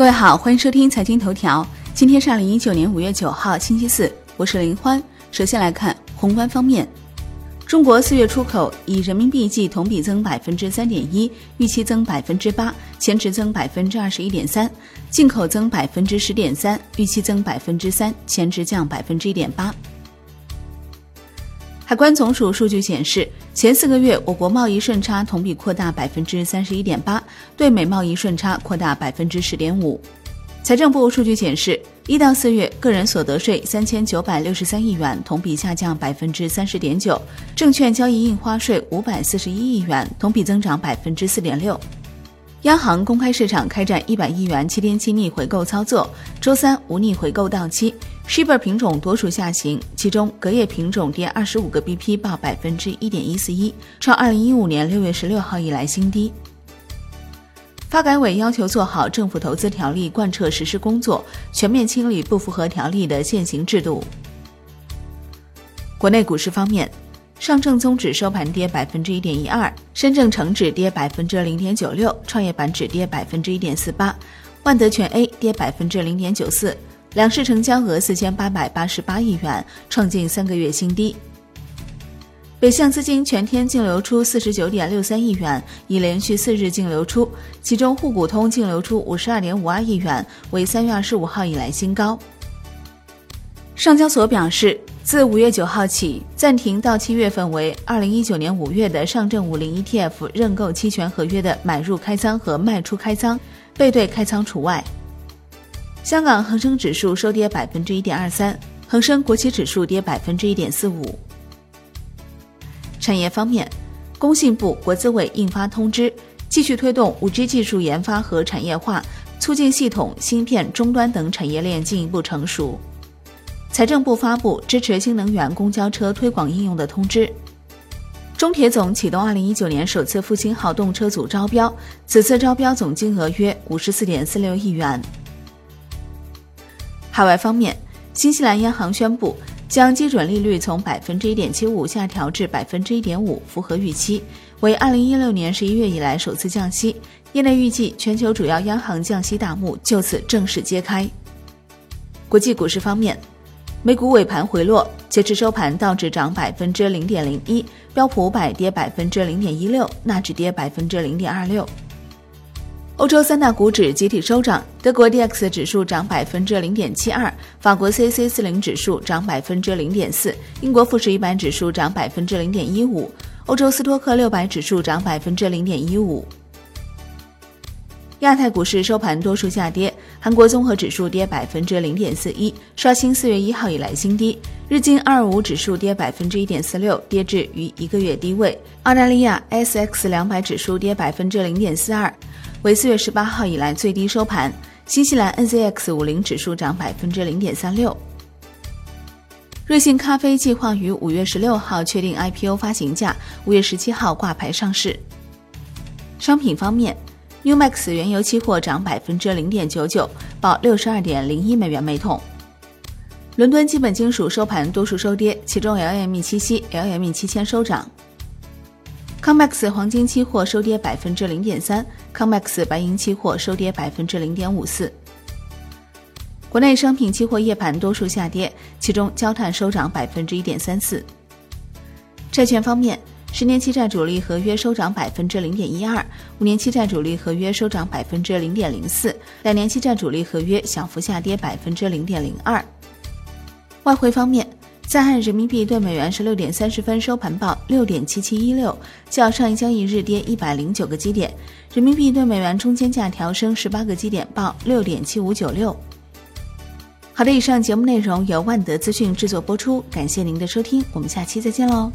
各位好，欢迎收听财经头条。今天是二零一九年五月九号，星期四，我是林欢。首先来看宏观方面，中国四月出口以人民币计同比增百分之三点一，预期增百分之八，前值增百分之二十一点三；进口增百分之十点三，预期增百分之三，前值降百分之一点八。海关总署数据显示，前四个月我国贸易顺差同比扩大百分之三十一点八，对美贸易顺差扩大百分之十点五。财政部数据显示，一到四月个人所得税三千九百六十三亿元，同比下降百分之三十点九；证券交易印花税五百四十一亿元，同比增长百分之四点六。央行公开市场开展一百亿元七天期逆回购操作，周三无逆回购到期。Shibor 品种多数下行，其中隔夜品种跌二十五个 BP，报百分之一点一四一，创二零一五年六月十六号以来新低。发改委要求做好政府投资条例贯彻实施工作，全面清理不符合条例的现行制度。国内股市方面。上证综指收盘跌百分之一点一二，深证成指跌百分之零点九六，创业板指跌百分之一点四八，万德全 A 跌百分之零点九四，两市成交额四千八百八十八亿元，创近三个月新低。北向资金全天净流出四十九点六三亿元，已连续四日净流出，其中沪股通净流出五十二点五二亿元，为三月二十五号以来新高。上交所表示。自五月九号起，暂停到期月份为二零一九年五月的上证五零 ETF 认购期权合约的买入开仓和卖出开仓，背对开仓除外。香港恒生指数收跌百分之一点二三，恒生国企指数跌百分之一点四五。产业方面，工信部、国资委印发通知，继续推动五 G 技术研发和产业化，促进系统、芯片、终端等产业链进一步成熟。财政部发布支持新能源公交车推广应用的通知。中铁总启动二零一九年首次复兴号动车组招标，此次招标总金额约五十四点四六亿元。海外方面，新西兰央行宣布将基准利率从百分之一点七五下调至百分之一点五，符合预期，为二零一六年十一月以来首次降息。业内预计，全球主要央行降息大幕就此正式揭开。国际股市方面。美股尾盘回落，截至收盘，道指涨百分之零点零一，标普五百跌百分之零点一六，纳指跌百分之零点二六。欧洲三大股指集体收涨，德国 D X 指数涨百分之零点七二，法国 C C 四零指数涨百分之零点四，英国富时一百指数涨百分之零点一五，欧洲斯托克六百指数涨百分之零点一五。亚太股市收盘多数下跌，韩国综合指数跌百分之零点四一，刷新四月一号以来新低；日经二二五指数跌百分之一点四六，跌至逾一个月低位；澳大利亚 S X 两百指数跌百分之零点四二，为四月十八号以来最低收盘；新西兰 N Z X 五零指数涨百分之零点三六。瑞幸咖啡计划于五月十六号确定 I P O 发行价，五月十七号挂牌上市。商品方面。New Max 原油期货涨百分之零点九九，报六十二点零一美元每桶。伦敦基本金属收盘多数收跌，其中 LME 七锡、LME 七千收涨。Comex 黄金期货收跌百分之零点三，Comex 白银期货收跌百分之零点五四。国内商品期货夜盘多数下跌，其中焦炭收涨百分之一点三四。债券方面。十年期债主力合约收涨百分之零点一二，五年期债主力合约收涨百分之零点零四，两年期债主力合约小幅下跌百分之零点零二。外汇方面，在岸人民币对美元十六点三十分收盘报六点七七一六，较上一交易日跌一百零九个基点，人民币对美元中间价调升十八个基点，报六点七五九六。好的，以上节目内容由万德资讯制作播出，感谢您的收听，我们下期再见喽。